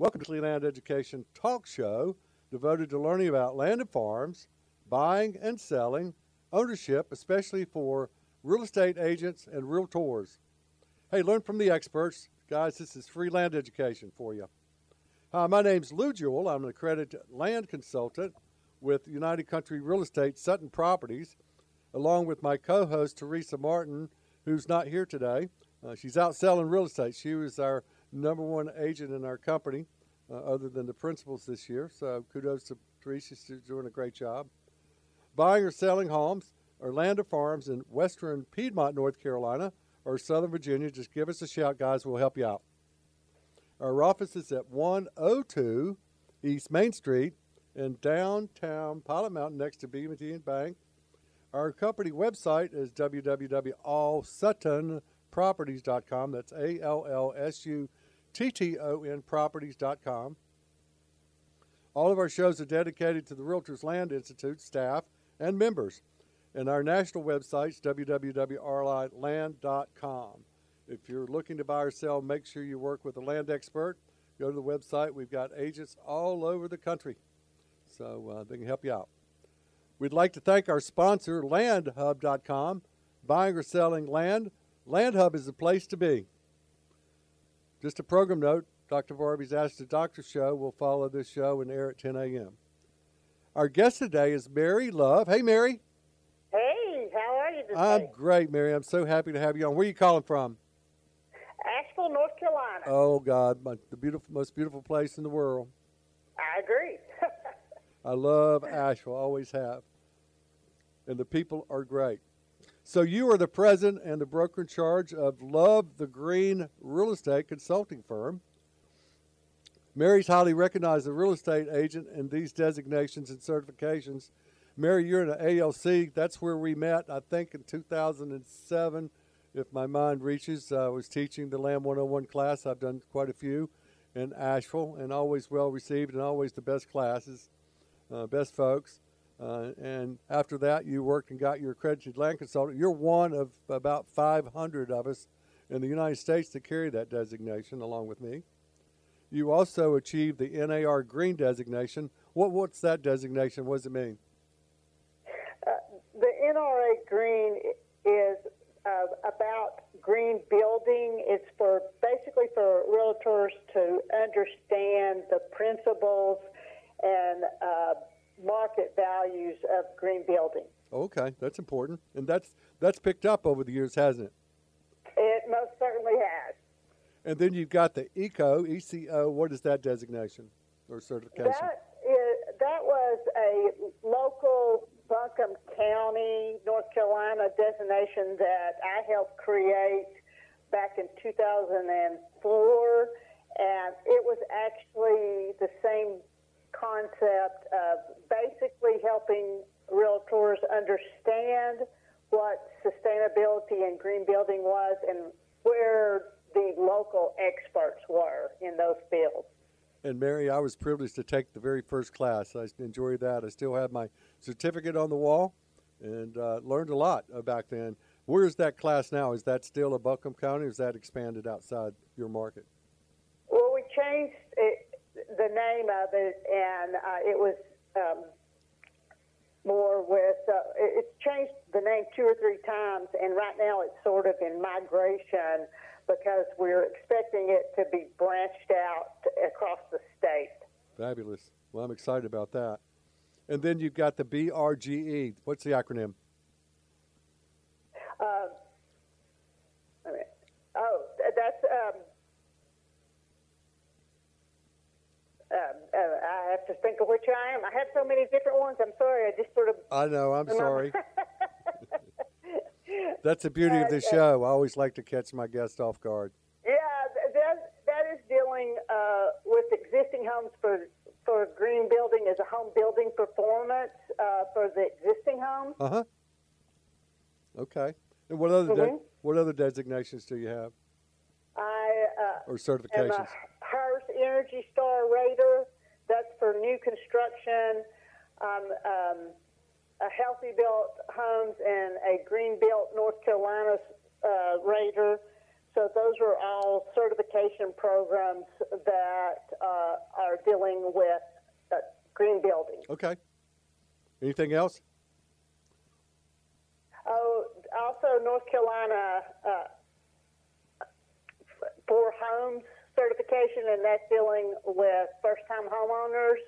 Welcome to the Land Education Talk Show, devoted to learning about land and farms, buying and selling, ownership, especially for real estate agents and realtors. Hey, learn from the experts. Guys, this is free land education for you. Hi, my name's Lou Jewell. I'm an accredited land consultant with United Country Real Estate Sutton Properties, along with my co host, Teresa Martin, who's not here today. Uh, she's out selling real estate. She was our number one agent in our company, uh, other than the principals this year. So kudos to Teresa. She's doing a great job. Buying or selling homes or land or farms in western Piedmont, North Carolina, or Southern Virginia, just give us a shout, guys. We'll help you out. Our office is at 102 East Main Street in downtown Pilot Mountain next to BB&T Bank. Our company website is www.allsuttonproperties.com. That's A L L S U T T O N properties.com. All of our shows are dedicated to the Realtors Land Institute staff and members. And our national website is www.rliland.com. If you're looking to buy or sell, make sure you work with a land expert. Go to the website. We've got agents all over the country, so uh, they can help you out. We'd like to thank our sponsor, LandHub.com. Buying or selling land, LandHub is the place to be. Just a program note Dr. Varby's Ask the Doctor show will follow this show and air at 10 a.m. Our guest today is Mary Love. Hey, Mary. Hey, how are you today? I'm great, Mary. I'm so happy to have you on. Where are you calling from? Asheville, North Carolina. Oh God, my, the beautiful, most beautiful place in the world. I agree. I love Asheville, always have, and the people are great. So you are the president and the broker in charge of Love the Green Real Estate Consulting Firm. Mary's highly recognized as a real estate agent in these designations and certifications. Mary, you're in an ALC. That's where we met, I think, in 2007, if my mind reaches. I was teaching the Land 101 class. I've done quite a few in Asheville and always well received and always the best classes, uh, best folks. Uh, and after that, you worked and got your accredited land consultant. You're one of about 500 of us in the United States that carry that designation along with me. You also achieved the NAR Green designation. What, what's that designation? What does it mean? Uh, the NRA Green is uh, about green building. It's for basically for realtors to understand the principles and uh, market values of green building. Okay, that's important, and that's that's picked up over the years, hasn't it? It most certainly has. And then you've got the ECO, ECO. What is that designation or certification? That is that was a local Buncombe County, North Carolina designation that I helped create back in 2004, and it was actually the same concept of basically helping realtors understand what sustainability and green building was and where the local experts were in those fields. And Mary, I was privileged to take the very first class. I enjoyed that. I still have my certificate on the wall and uh, learned a lot back then. Where is that class now? Is that still a Buncombe County or is that expanded outside your market? Well, we changed it, the name of it, and uh, it was um, more with, uh, it, it's changed the name two or three times, and right now it's sort of in migration because we're expecting it to be branched out across the state. Fabulous. Well, I'm excited about that. And then you've got the BRGE. What's the acronym? Uh, oh, that's. Um, uh, I have to think of which I am. I have so many different ones. I'm sorry. I just sort of. I know. I'm sorry. That's the beauty of this show. I always like to catch my guest off guard. Yeah, that that is dealing uh, with existing homes for for green building as a home building performance uh, for the existing homes. Uh huh. Okay. And what other Mhm. de- what other designations do you have I uh, or am certifications? a HERS Energy Star Rater. That's for new construction. Um, um, a healthy built homes and a green built North Carolina uh, Rater. So those are all certification programs that uh, are dealing with uh, green building. Okay. Anything else? Oh, also North Carolina uh, for homes certification, and that's dealing with first-time homeowners,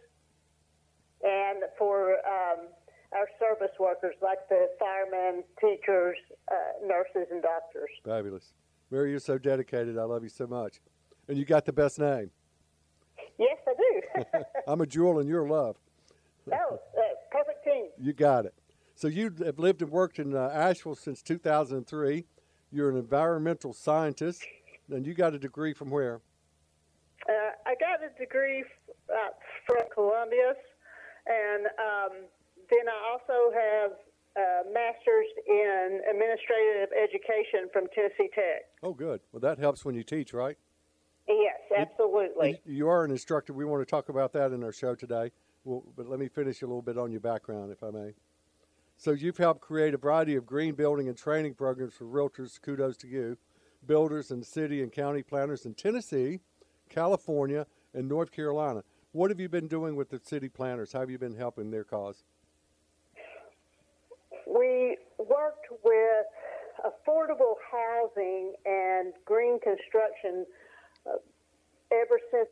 and for um, our service workers like the firemen, teachers, uh, nurses, and doctors. Fabulous. Mary, you're so dedicated. I love you so much. And you got the best name. Yes, I do. I'm a jewel in your love. oh, uh, perfect team. You got it. So you have lived and worked in uh, Asheville since 2003. You're an environmental scientist, and you got a degree from where? I got a degree uh, from Columbia, and um, then I also have a master's in administrative education from Tennessee Tech. Oh, good. Well, that helps when you teach, right? Yes, absolutely. You, you are an instructor. We want to talk about that in our show today. Well, but let me finish a little bit on your background, if I may. So you've helped create a variety of green building and training programs for realtors. Kudos to you, builders and city and county planners in Tennessee, California, and North Carolina. What have you been doing with the city planners? How have you been helping their cause? We worked with affordable housing and green construction uh, ever since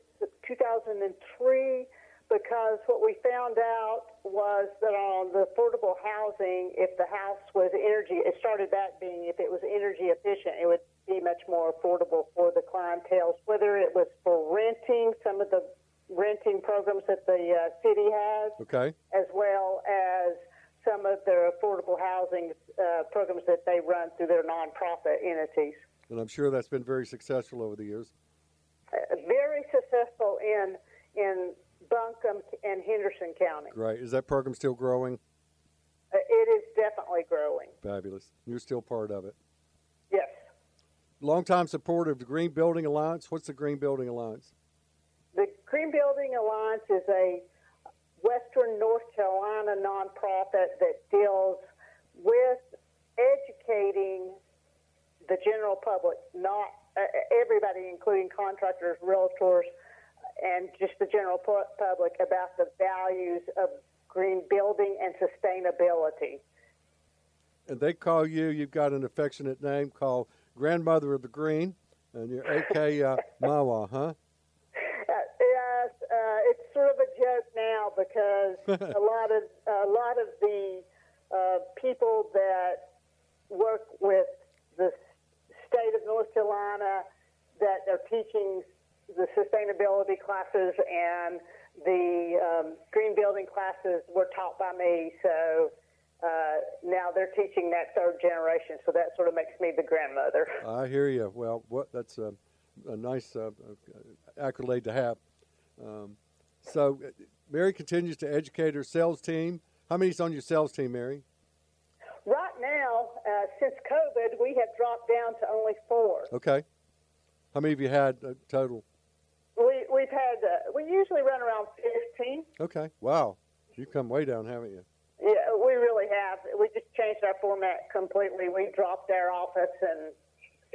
2003 because what we found out was that on the affordable housing, if the house was energy, it started that being if it was energy efficient, it would be much more affordable for the clientele, whether it was for renting, some of the renting programs that the uh, city has, Okay. as well as some of their affordable housing uh, programs that they run through their nonprofit entities. And I'm sure that's been very successful over the years. Uh, very successful in in Buncombe and Henderson County. Right. Is that program still growing? Uh, it is definitely growing. Fabulous. You're still part of it. Yes. Longtime supporter of the Green Building Alliance. What's the Green Building Alliance? The Green Building Alliance is a Western North Carolina nonprofit that deals with educating the general public, not uh, everybody, including contractors, realtors, and just the general public, about the values of green building and sustainability. And they call you, you've got an affectionate name called Grandmother of the Green, and you're AK uh, Mawa, huh? Uh, yes, uh, it's sort of a joke now because a lot of a lot of the uh, people that work with the state of North Carolina that are teaching the sustainability classes and the um, green building classes were taught by me. So uh, now they're teaching that third generation. So that sort of makes me the grandmother. I hear you. Well, what that's a, a nice uh, accolade to have. Um, so, uh, Mary continues to educate her sales team. How many's on your sales team, Mary? Right now, uh, since COVID, we have dropped down to only four. Okay. How many have you had uh, total? We, we've had, uh, we usually run around 15. Okay. Wow. You've come way down, haven't you? Yeah, we really have. We just changed our format completely. We dropped our office and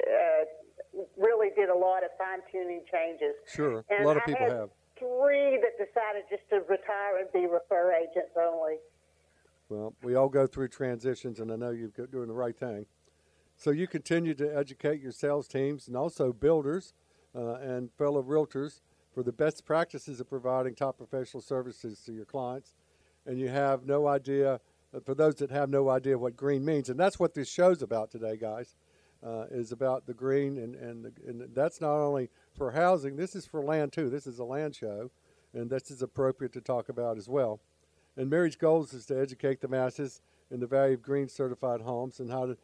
uh, really did a lot of fine tuning changes. Sure. And a lot of I people had have. Three that decided just to retire and be refer agents only. Well, we all go through transitions, and I know you're doing the right thing. So you continue to educate your sales teams and also builders uh, and fellow realtors for the best practices of providing top professional services to your clients. And you have no idea, uh, for those that have no idea what green means, and that's what this show's about today, guys, uh, is about the green, and, and, the, and that's not only for housing, this is for land too. This is a land show, and this is appropriate to talk about as well. And Mary's goals is to educate the masses in the value of green certified homes and how to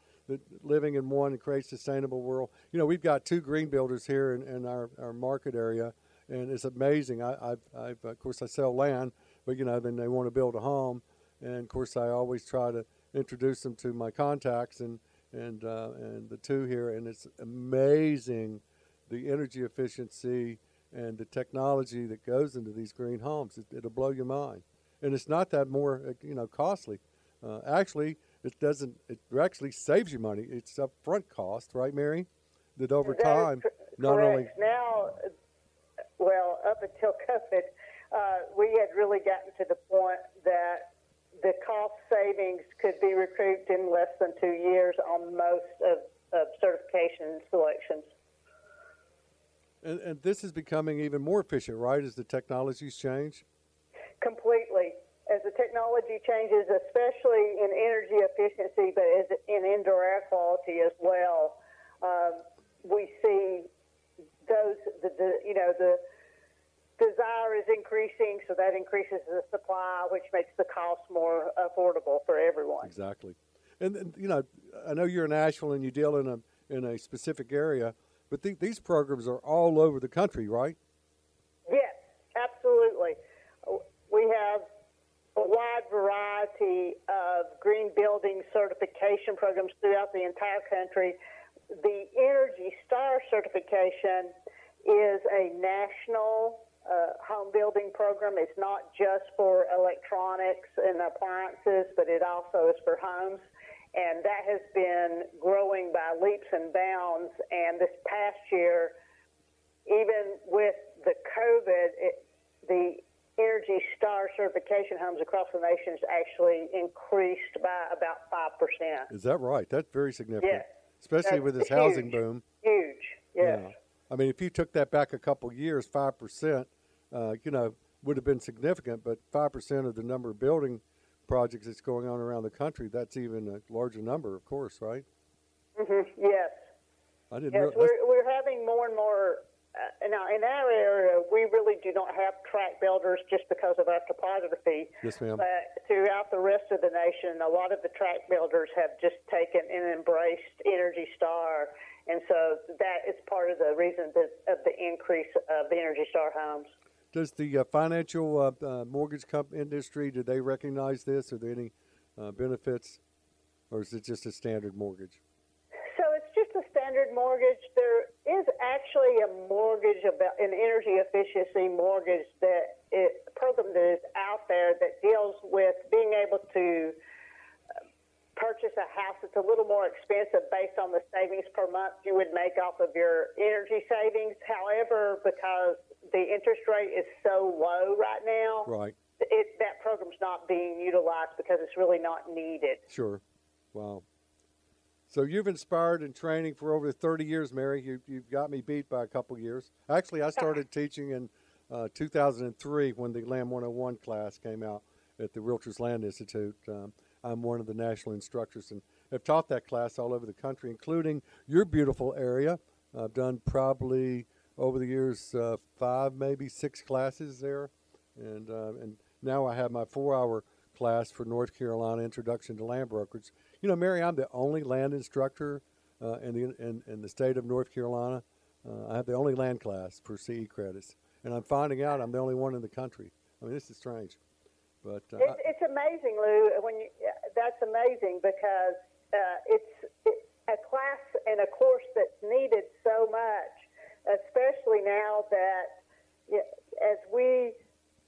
living in one and create sustainable world. You know, we've got two green builders here in, in our, our market area, and it's amazing. I, I've, I've, of course, I sell land, but you know, then they want to build a home, and of course, I always try to introduce them to my contacts and and uh, and the two here, and it's amazing the energy efficiency and the technology that goes into these green homes. It, it'll blow your mind and it's not that more uh, you know costly. Uh, actually, it doesn't. It actually saves you money. It's upfront cost, right, Mary? That over That time, not correct. only now well, up until COVID, uh, we had really gotten to the point that the cost savings could be recouped in less than two years on most of, of certification selections. And, and this is becoming even more efficient, right, as the technologies change? Completely. As the technology changes, especially in energy efficiency, but as in indoor air quality as well, um, we see those, the, the, you know, the desire is increasing, so that increases the supply, which makes the cost more affordable for everyone. Exactly. And, and you know, I know you're in Asheville and you deal in a in a specific area, but th- these programs are all over the country, right? Yes, absolutely. We have a wide variety of green building certification programs throughout the entire country. The Energy Star certification is a national uh, home building program. It's not just for electronics and appliances, but it also is for homes and that has been growing by leaps and bounds. And this past year, even with the COVID, it, the Energy Star certification homes across the nation has actually increased by about 5%. Is that right? That's very significant. Yes. Especially That's with this huge, housing boom. Huge, yes. Yeah. I mean, if you took that back a couple years, 5%, uh, you know, would have been significant, but 5% of the number of building projects that's going on around the country, that's even a larger number, of course, right? Mm-hmm. Yes. I didn't. Yes, we're, we're having more and more. Uh, now, in our area, we really do not have tract builders just because of our topography. Yes, ma'am. But throughout the rest of the nation, a lot of the tract builders have just taken and embraced Energy Star, and so that is part of the reason that, of the increase of the Energy Star homes. Does the uh, financial uh, uh, mortgage comp- industry do they recognize this? Are there any uh, benefits, or is it just a standard mortgage? So it's just a standard mortgage. There is actually a mortgage about an energy efficiency mortgage that it, program that is out there that deals with being able to purchase a house that's a little more expensive based on the savings per month you would make off of your energy savings. However, because the interest rate is so low right now, right, it, that program's not being utilized because it's really not needed. Sure. Wow. So you've inspired and training for over 30 years, Mary. You, you've got me beat by a couple years. Actually, I started teaching in uh, 2003 when the Land 101 class came out at the Realtors Land Institute. Um, I'm one of the national instructors and have taught that class all over the country, including your beautiful area. I've done probably over the years uh, five, maybe six classes there, and uh, and now I have my four-hour class for North Carolina Introduction to Land Brokerage. You know, Mary, I'm the only land instructor uh, in the in, in, the state of North Carolina. Uh, I have the only land class for CE credits, and I'm finding out I'm the only one in the country. I mean, this is strange. But uh, it's, it's, amazing, Lou. When you, that's amazing because uh, it's a class and a course that's needed so much, especially now that as we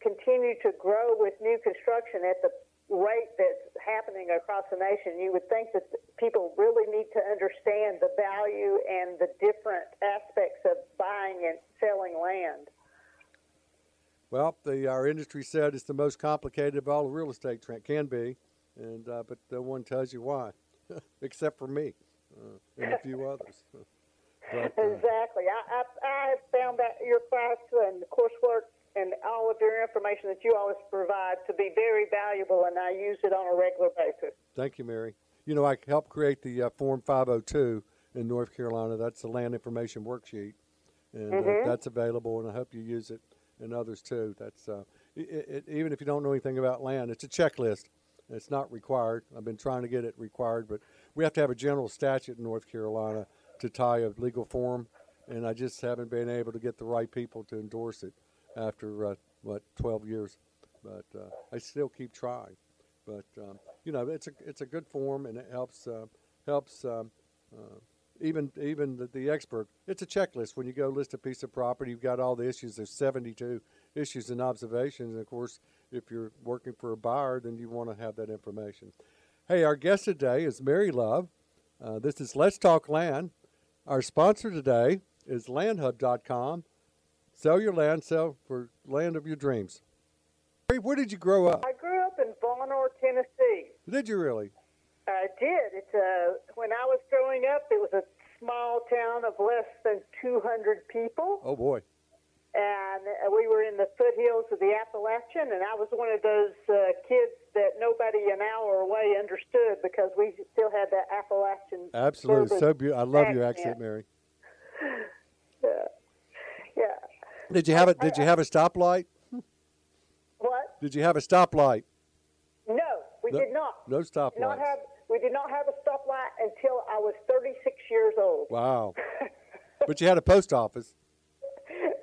continue to grow with new construction at the rate that's happening across the nation, you would think that people really need to understand the value and the different aspects of buying and selling land. Well, the, our industry said it's the most complicated of all the real estate tra- can be, and uh, but no one tells you why, except for me uh, and a few others. but, uh, exactly. I, I, I have found that your class and the coursework and all of your information that you always provide to be very valuable, and I use it on a regular basis. Thank you, Mary. You know, I helped create the uh, Form 502 in North Carolina. That's the land information worksheet, and uh, mm-hmm. that's available, and I hope you use it and others too. That's uh, it, it, even if you don't know anything about land, it's a checklist. It's not required. I've been trying to get it required, but we have to have a general statute in North Carolina to tie a legal form, and I just haven't been able to get the right people to endorse it after uh, what 12 years. But uh, I still keep trying. But um, you know, it's a it's a good form, and it helps uh, helps um, uh, even even the, the, expert. It's a checklist. When you go list a piece of property, you've got all the issues. There's 72 issues and observations. And of course, if you're working for a buyer, then you want to have that information. Hey, our guest today is Mary Love. Uh, this is Let's Talk Land. Our sponsor today is LandHub.com. Sell your land, sell for land of your dreams. Where did you grow up? I grew up in Vonore, Tennessee. Did you really? I did. It's uh, when I was growing up, it was a small town of less than 200 people. Oh boy. And uh, we were in the foothills of the Appalachian, and I was one of those uh, kids that nobody an hour away understood because we still had that Appalachian. Absolutely, so beautiful. I love accent. your accent, Mary. Yeah. Yeah. Did you have a Did you have a stoplight? What? Did you have a stoplight? No, we No- did not. No Not stoplights. have. We did not have a until I was 36 years old. Wow. But you had a post office.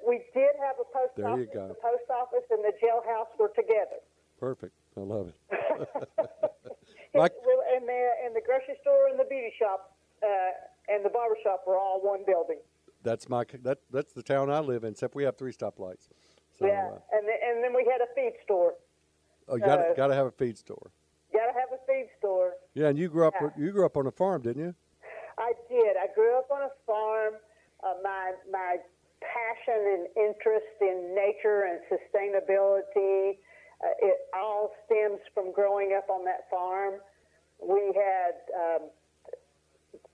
We did have a post office. There you go. The post office and the jailhouse were together. Perfect. I love it. And the and the grocery store and the beauty shop uh, and the barber shop were all one building. That's my that that's the town I live in. Except we have three stoplights. So, yeah, uh, and the, and then we had a feed store. oh, you got Uh, got to have a feed store. Got to have a feed store. Yeah, and you grew up yeah. you grew up on a farm, didn't you? I did. I grew up on a farm. Uh, my my passion and interest in nature and sustainability, uh, it all stems from growing up on that farm. We had um,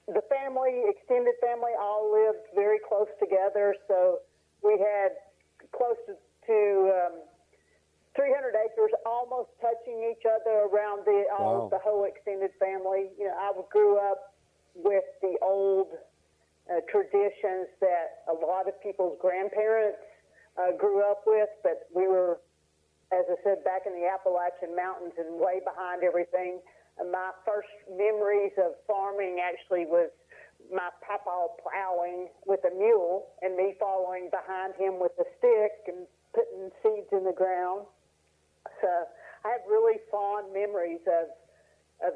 the family, extended family, all lived very close together. So we had close to, to um, 300 acres, almost touching each other around the all Wow. the whole extended family. You know, I grew up with the old uh, traditions that a lot of people's grandparents uh, grew up with, but we were, as I said, back in the Appalachian Mountains and way behind everything. And my first memories of farming actually was my papa plowing with a mule and me following behind him with a stick and putting seeds in the ground. So I have really fond memories of of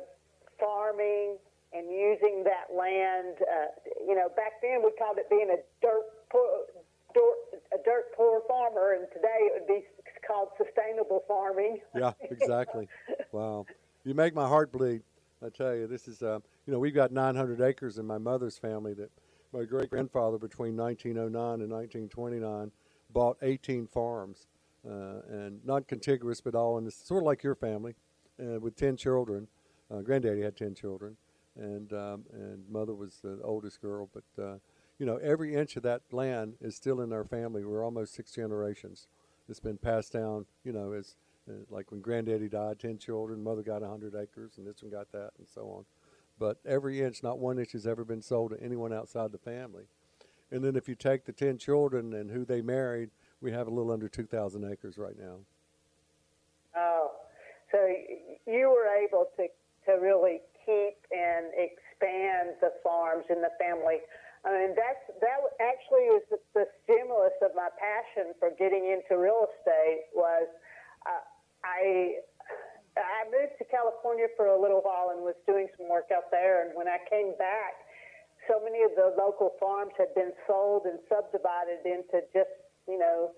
farming and using that land. Uh, you know, back then we called it being a dirt poor, dirt, a dirt poor farmer, and today it would be called sustainable farming. Yeah, exactly. wow, you make my heart bleed. I tell you, this is uh, you know we've got 900 acres in my mother's family that my great grandfather between 1909 and 1929 bought 18 farms uh, and not contiguous but all in this sort of like your family uh, with 10 children. Uh, granddaddy had 10 children and um, and mother was the oldest girl, but uh, you know every inch of that land is still in our family. We're almost six generations. It's been passed down, you know, as uh, like when granddaddy died, 10 children, mother got 100 acres, and this one got that, and so on. But every inch, not one inch has ever been sold to anyone outside the family. And then if you take the 10 children and who they married, we have a little under 2,000 acres right now. Oh, so you were able to to really keep and expand the farms in the family. I mean, that's that actually was the, the stimulus of my passion for getting into real estate. Was uh, I I moved to California for a little while and was doing some work out there, and when I came back, so many of the local farms had been sold and subdivided into just you know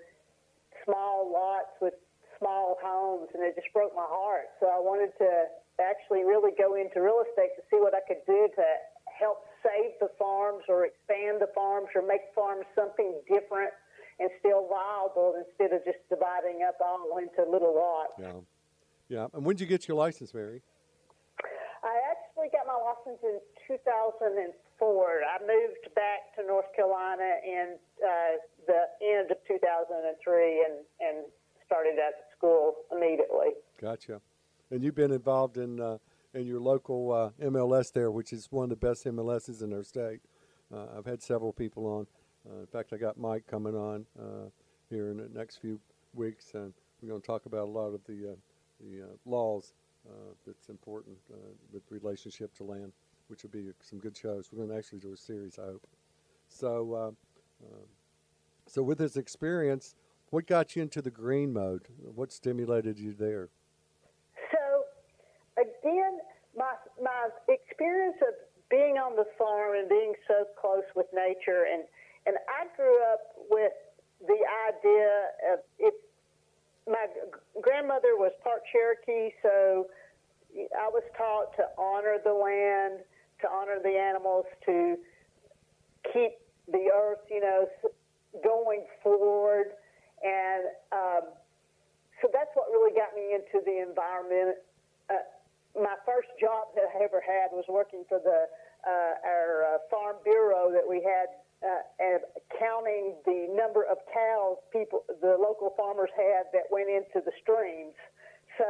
small lots with small homes, and it just broke my heart. So I wanted to actually really go into real estate to see what I could do to help save the farms or expand the farms or make farms something different and still viable instead of just dividing up all into little lots. Yeah. Yeah. And when did you get your license, Mary? I actually got my license in 2004. I moved back to North Carolina in uh, the end of 2003 and, and started at school immediately. Gotcha. And you've been involved in uh, in your local uh, MLS there, which is one of the best MLSs in our state. Uh, I've had several people on. Uh, in fact, I got Mike coming on uh, here in the next few weeks, and we're going to talk about a lot of the the laws that's important with relationship to land, which will be some good shows. We're going to actually do a series, I hope. So, uh, um, so with this experience, what got you into the green mode? What stimulated you there? So, again, my my experience of being on the farm and being so close with nature, and and I grew up with the idea of it. My grandmother was part Cherokee, so I was taught to honor the land, to honor the animals, to keep the earth, you know, going forward. And um, so that's what really got me into the environment. Uh, my first job that I ever had was working for the uh, our uh, farm bureau that we had uh, and counting the number of cows people, the local farmers had that went into the streams.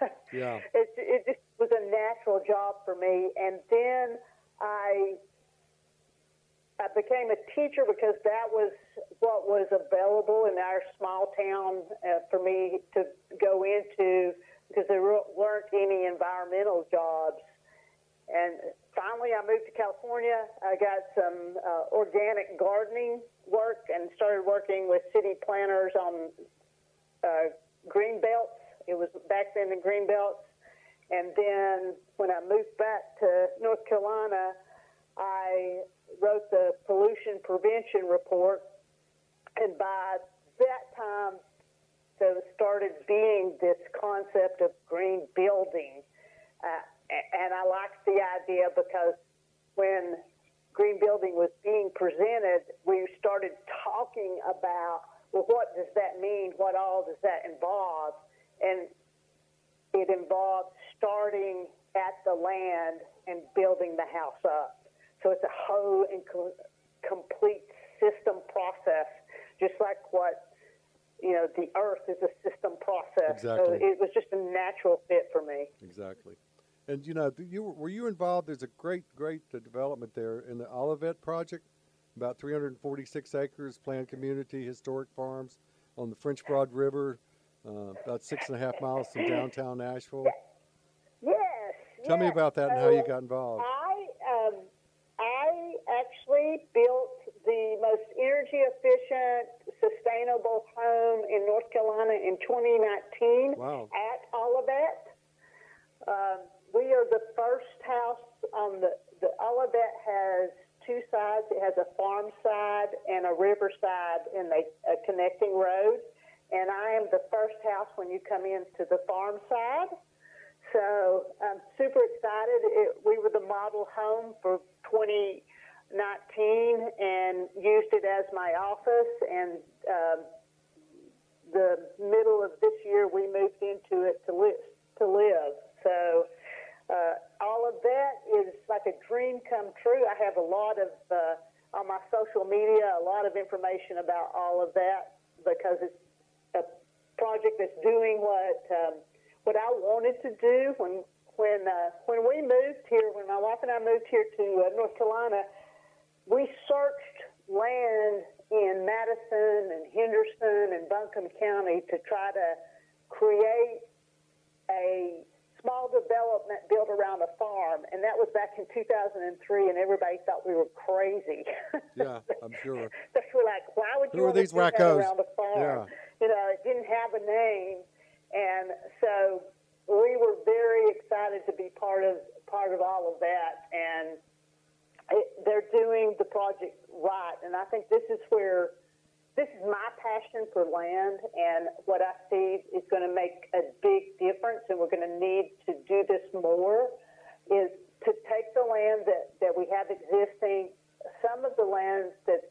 So yeah. it, it just was a natural job for me. And then I I became a teacher because that was what was available in our small town uh, for me to go into because there weren't any environmental jobs. And finally, I moved to California. I got some uh, organic gardening work and started working with city planners on uh, green belts. It was back then the green belts. And then when I moved back to North Carolina, I wrote the pollution prevention report. And by that time, there started being this concept of green building. Uh, and I liked the idea because when green building was being presented, we started talking about, well, what does that mean? What all does that involve? And it involves starting at the land and building the house up. So it's a whole and co- complete system process, just like what you know the Earth is a system process. Exactly. So it was just a natural fit for me. Exactly. And you know, you were you involved? There's a great, great development there in the Olivet project, about 346 acres, planned community, historic farms on the French Broad River, uh, about six and a half miles from downtown Asheville. Yes. Tell yes. me about that and how you got involved. I um, I actually built the most energy efficient, sustainable home in North Carolina in 2019 wow. at Olivet. Um, we are the first house on the, the Olivet has two sides. It has a farm side and a river side in a, a connecting road. And I am the first house when you come into the farm side. So I'm super excited. It, we were the model home for 2019 and used it as my office. And um, the middle of this year, we moved into it to live. To live. So uh, all of that is like a dream come true. I have a lot of uh, on my social media, a lot of information about all of that because it's a project that's doing what um, what I wanted to do when when uh, when we moved here. When my wife and I moved here to uh, North Carolina, we searched land in Madison and Henderson and Buncombe County to try to create a small development built around a farm, and that was back in 2003, and everybody thought we were crazy. yeah, I'm sure. so we're like, why would you Who are want these to wackos? around a farm? Yeah. You know, it didn't have a name, and so we were very excited to be part of part of all of that, and it, they're doing the project right, and I think this is where this is my passion for land, and what I see is going to make a big difference, and we're going to need to do this more. Is to take the land that, that we have existing, some of the lands that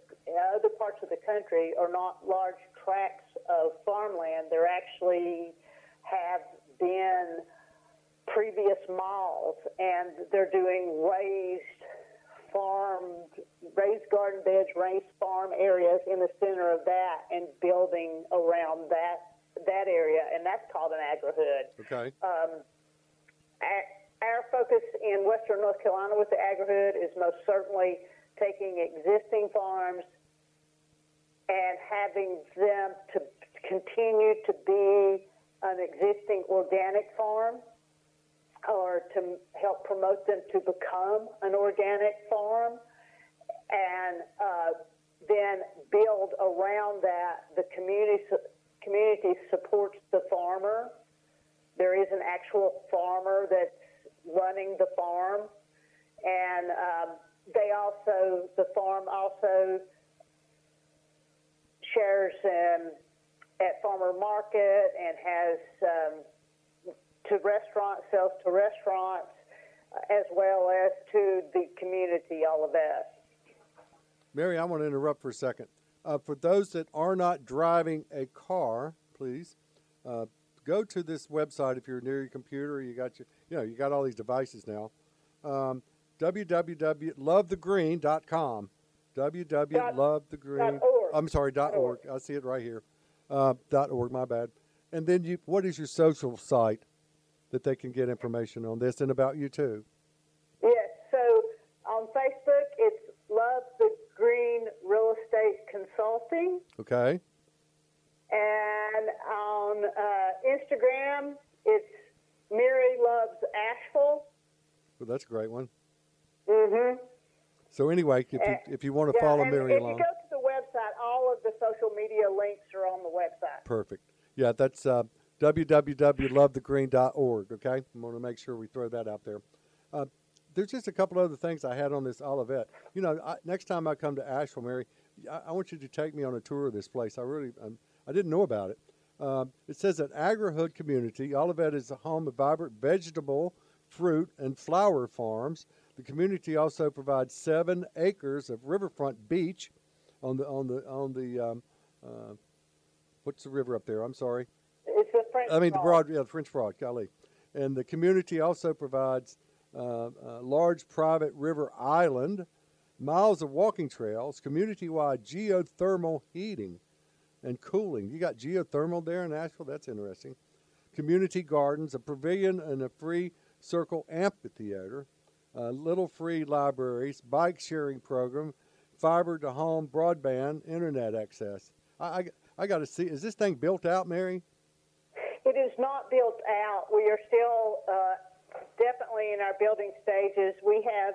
other parts of the country are not large tracts of farmland. They're actually have been previous malls, and they're doing raised farmed, raised garden beds, raised farm areas in the center of that, and building around that that area, and that's called an agri-hood. Okay. Um, our focus in western North Carolina with the agri-hood is most certainly taking existing farms and having them to continue to be an existing organic farm or to help promote them to become an organic farm. And uh, then build around that the community community supports the farmer. There is an actual farmer that's running the farm. And um, they also the farm also shares um, at farmer market and has um, to restaurants, sells to restaurants, as well as to the community, all of that. Mary, I want to interrupt for a second. uh, for those that are not driving a car, please uh, go to this website if you're near your computer. You got your, you know, you got all these devices now. Um, www.lovethegreen.com. www.lovethegreen. I'm sorry, dot org. I see it right here. Uh, dot org. My bad. And then you, what is your social site that they can get information on this and about you too? Yes. So on Facebook, it's Love the Green Real Estate Consulting. Okay. And on uh, Instagram, it's Mary Loves Asheville. Well, that's a great one. Mm-hmm. So anyway, if you, if you want to yeah, follow and Mary if along, you go to the website, all of the social media links are on the website. perfect. Yeah, that's uh, www.lovethegreen.org. Okay, I want to make sure we throw that out there. Uh, there's just a couple other things I had on this Olivet. You know, I, next time I come to Asheville, Mary, I, I, want you to take me on a tour of this place. I really, um, I didn't know about it. Uh, it says that AgriHood community, Olivet is a home of vibrant vegetable, fruit, and flower farms. The community also provides seven acres of riverfront beach on the on the on the um, uh, what's the river up there? I'm sorry. French. I mean the broad, yeah, the French Broad, golly. And the community also provides uh, a large private river island, miles of walking trails, community-wide geothermal heating and cooling. You got geothermal there in Asheville. That's interesting. Community gardens, a pavilion, and a free circle amphitheater. Uh, little free libraries, bike sharing program, fiber to home broadband, internet access. I, I, I got to see. Is this thing built out, Mary? It is not built out. We are still uh, definitely in our building stages. We have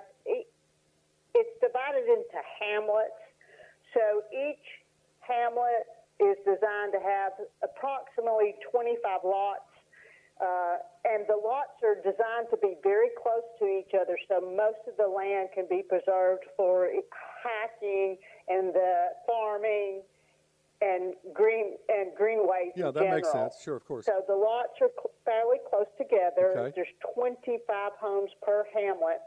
it's divided into hamlets. So each hamlet is designed to have approximately 25 lots. Uh, and the lots are designed to be very close to each other, so most of the land can be preserved for hiking and the farming and green and greenways. Yeah, that makes sense. Sure, of course. So the lots are cl- fairly close together. Okay. There's 25 homes per hamlet.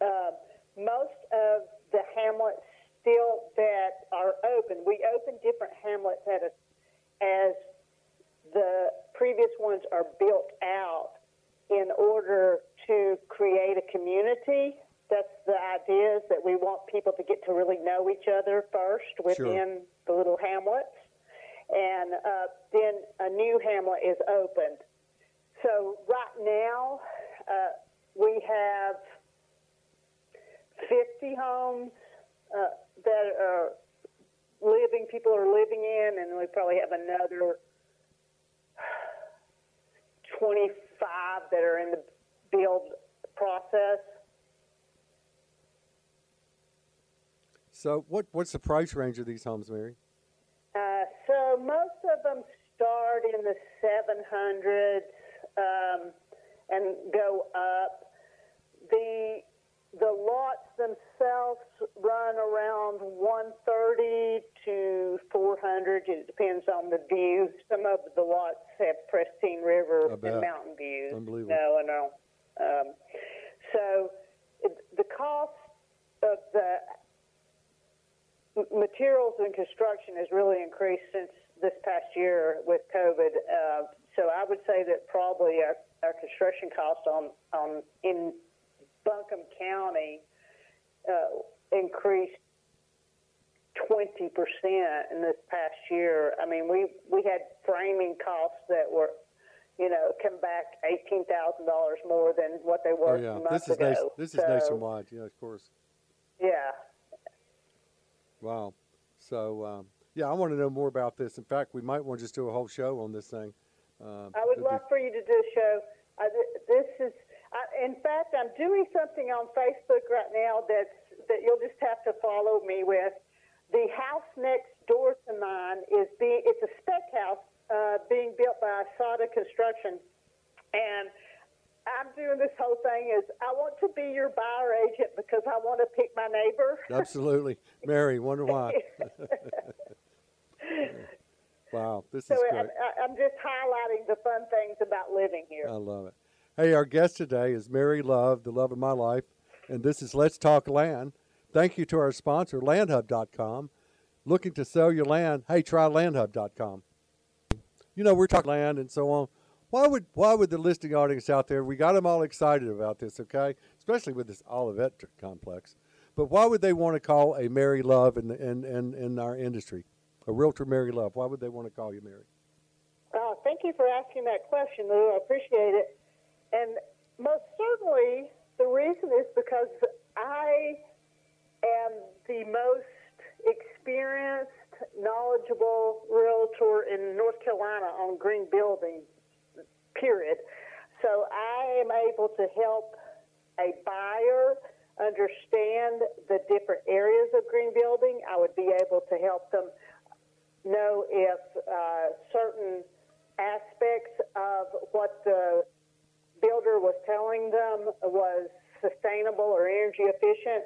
Uh, most of the hamlets still that are open, we open different hamlets at a, as the previous ones are built out in order to create a community. That's the idea is that we want people to get to really know each other first within the little hamlets. And uh, then a new hamlet is opened. So right now, uh, we have 50 homes uh, that are living, people are living in, and we probably have another 25 that are in the build process. So, what what's the price range of these homes, Mary? Uh, so most of them start in the 700s um, and go up. The the lots themselves run around 130 to 400. It depends on the view. Some of the lots have pristine river and mountain views. Unbelievable. No, no. Um, so it, the cost of the m- materials and construction has really increased since this past year with COVID. Uh, so I would say that probably our, our construction cost on, on in Buncombe County uh, increased 20% in this past year. I mean, we, we had framing costs that were, you know, come back $18,000 more than what they Oh were yeah, months this is ago. nation, this is So, nationwide. Yeah, of course. Yeah. Wow. So um, yeah, I want to know more about this. In fact, we might want to just do a whole show on this thing. Uh, I would it'd be- love for you to do a show. Th- this is, I, in fact, I'm doing something on Facebook right now that's that you'll just have to follow me with. The house next door to mine is being it's a spec house uh, being built by Asada Construction, and I'm doing this whole thing is I want to be your buyer agent because I want to pick my neighbor. Absolutely, Mary. Wonder why? wow, this so is great. I, I'm just highlighting the fun things about living here. I love it. Hey, our guest today is Mary Love, the love of my life, and this is Let's Talk Land. Thank you to our sponsor, landhub.com. looking to sell your land, hey, try landhub.com. You know, we're talking land and so on. Why would why would the listing audience out there? We got them all excited about this, okay? Especially with this Olivette complex. But why would they want to call a Mary Love in, the, in, in, in our industry? A realtor Mary Love. Why would they want to call you Mary? Uh, thank you for asking that question, Lou. I appreciate it. And most certainly, the reason is because I am the most experienced, knowledgeable realtor in North Carolina on green buildings, period. So I am able to help a buyer understand the different areas of green building. I would be able to help them know if uh, certain aspects of what the builder was telling them was sustainable or energy efficient.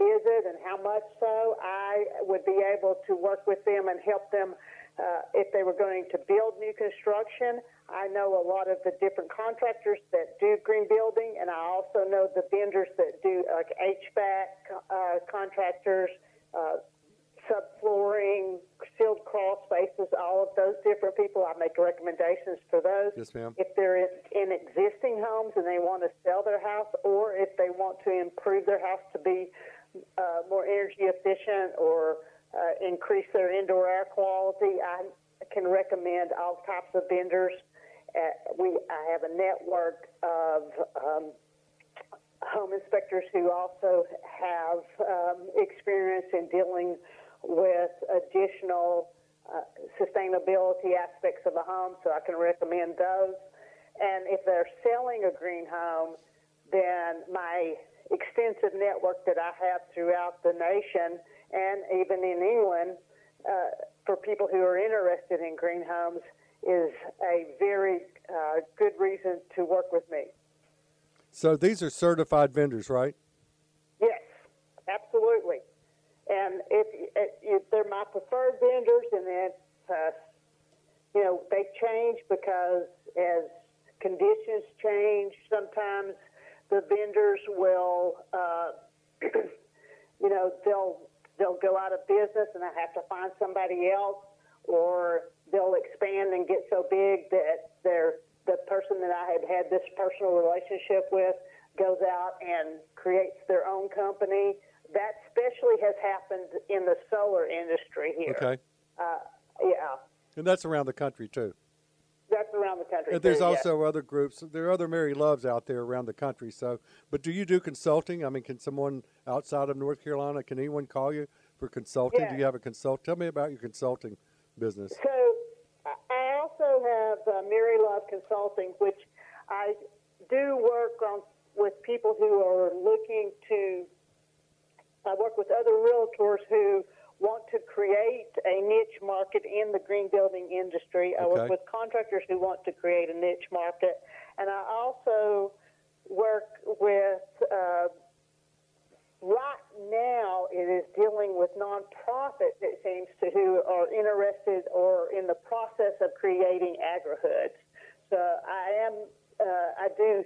Is it and how much so? I would be able to work with them and help them uh, if they were going to build new construction. I know a lot of the different contractors that do green building, and I also know the vendors that do like HVAC uh, contractors, uh, subflooring, sealed crawl spaces, all of those different people. I make recommendations for those. Yes, ma'am. If they're in, in existing homes and they want to sell their house, or if they want to improve their house to be uh, more energy efficient or uh, increase their indoor air quality, I can recommend all types of vendors we I have a network of um, home inspectors who also have um, experience in dealing with additional uh, sustainability aspects of a home, so I can recommend those. And if they're selling a green home, then my extensive network that I have throughout the nation and even in England uh, for people who are interested in green homes is a very uh, good reason to work with me. So these are certified vendors, right? Yes, absolutely. And if, if they're my preferred vendors, and then uh, you know they change because as conditions change, sometimes the vendors will, uh, you know, they'll they'll go out of business, and I have to find somebody else, or they'll expand and get so big that they're, the person that I had had this personal relationship with goes out and creates their own company. That especially has happened in the solar industry here. Okay. Uh, yeah. And that's around the country too. That's around the country. And there's too, also other groups. There are other Mary Loves out there around the country. So, but do you do consulting? I mean, can someone outside of North Carolina, can anyone call you for consulting? Yeah. Do you have a consult? Tell me about your consulting business. So also have uh, Mary Love Consulting, which I do work on with people who are looking to. I work with other realtors who want to create a niche market in the green building industry. I Okay. work with contractors who want to create a niche market, and I also work with. Uh, right now, it is dealing with nonprofits, it seems to, who are interested or in the process of creating agrihoods. So I am, uh, I do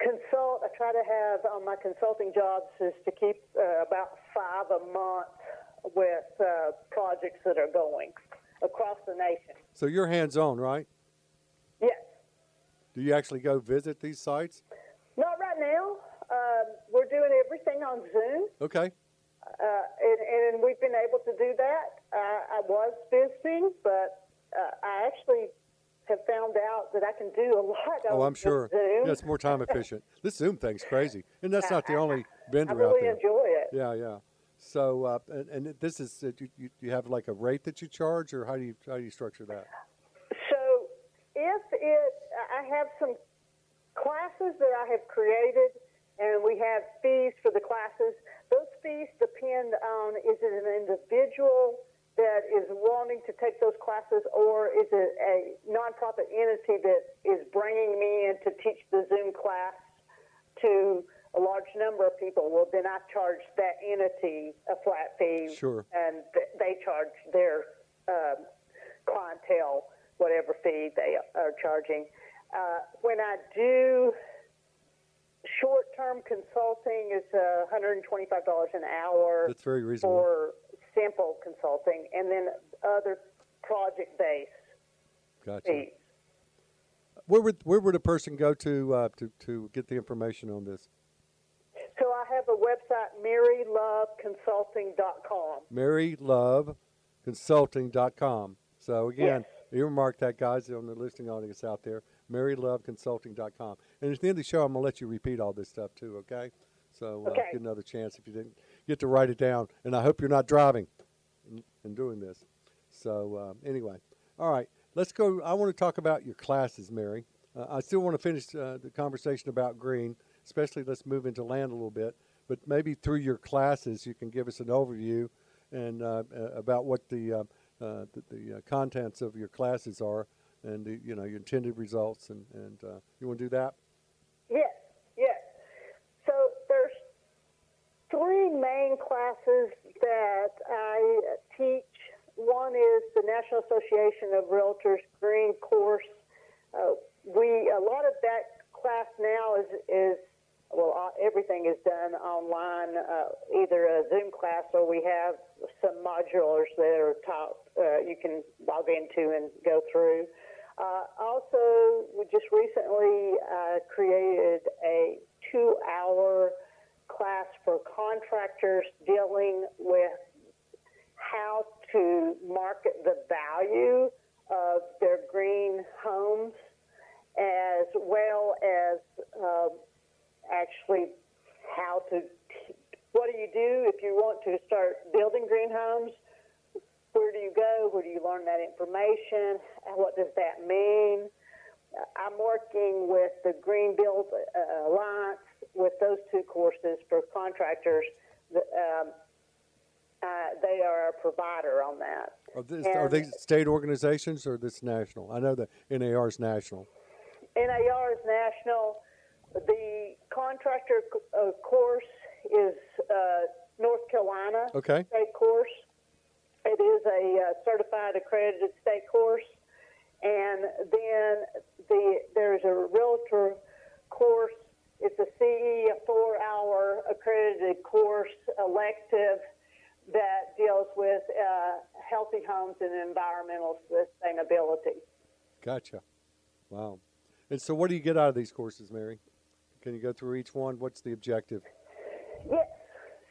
consult. I try to have on my consulting jobs is to keep uh, about five a month with uh, projects that are going across the nation. So you're hands on, right? Yes. Do you actually go visit these sites? Not right now. Um, we're doing everything on Zoom. Okay. uh, and, and we've been able to do that. Uh, I was visiting, but uh, I actually have found out that I can do a lot. Oh, I'm sure. Zoom. Yeah, it's more time efficient. This Zoom thing's crazy, and that's not the only I vendor really out there. enjoy it. Yeah, yeah. So, uh, and, and this is uh, you, you, you have like a rate that you charge, or how do you how do you structure that? So if it, I have some classes that I have created, and we have fees for the classes. Those fees depend on is it an individual that is wanting to take those classes, or is it a nonprofit entity that is bringing me in to teach the Zoom class to a large number of people? Well, then I charge that entity a flat fee, Sure. and th- they charge their um, clientele whatever fee they are charging. Uh, when I do short-term consulting is uh, $125 an hour. That's very reasonable. For simple consulting, and then other project-based Gotcha. fees. Where would where would a person go to uh, to to get the information on this? So I have a website, maryloveconsulting.com. MaryLoveConsulting.com. So again, Yes. earmark that, guys, on the listening audience out there. MaryLoveConsulting.com. And at the end of the show, I'm gonna let you repeat all this stuff too. Okay? So uh, Okay. get another chance if you didn't get to write it down. And I hope you're not driving in, in doing this. So um, anyway, all right, let's go. I want to talk about your classes, Mary. Uh, I still want to finish uh, the conversation about green, especially let's move into land a little bit. But maybe through your classes, you can give us an overview and uh, uh, about what the uh, uh, the, the uh, contents of your classes are, and the, you know your intended results. And and uh, you want to do that? Yes, yes. So there's three main classes that I uh, teach. One is the National Association of Realtors Green course. Uh, we a lot of that class now is is well uh, everything is done online, uh, either a Zoom class or we have some modulars that are taught uh, you can log into and go through. Uh, also, we just recently uh, created a two-hour class for contractors dealing with how to market the value of their green homes, as well as uh, actually how to. What do you do if you want to start building green homes? Where do you go? Where do you learn that information? And What does that mean? I'm working with the Green Built uh, Alliance with those two courses for contractors. Um, uh, they are a provider on that. Are, this, are And- state organizations or this national? I know the NAR is national. NAR is national. The contractor uh, course is uh, North Carolina Okay. state course. It is a uh, certified accredited state course, and then the there's a realtor course. It's a CE, a four-hour accredited course elective that deals with uh, healthy homes and environmental sustainability. Gotcha. Wow. And so, what do you get out of these courses, Mary? Can you go through each one? What's the objective? Yes.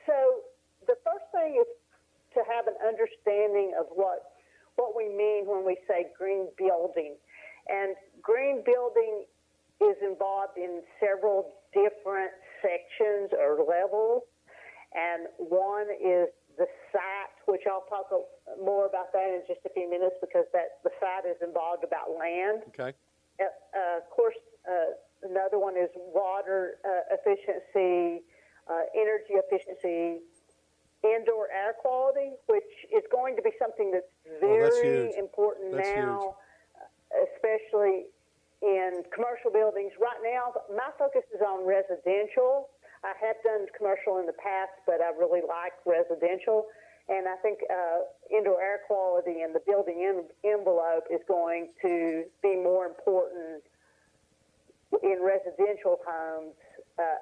So the first thing is to have an understanding of what what we mean when we say green building, and green building is involved in several different sections or levels, and one is the site, which I'll talk more about that in just a few minutes because that the site is involved about land. Okay. Uh, uh, of course, uh, another one is water uh, efficiency, uh, energy efficiency, indoor air quality, which is going to be something that's Oh, very that's important That's now, uh, especially in commercial buildings. Right now, my focus is on residential. I have done commercial in the past, but I really like residential. And I think uh, indoor air quality and the building en- envelope is going to be more important in residential homes uh,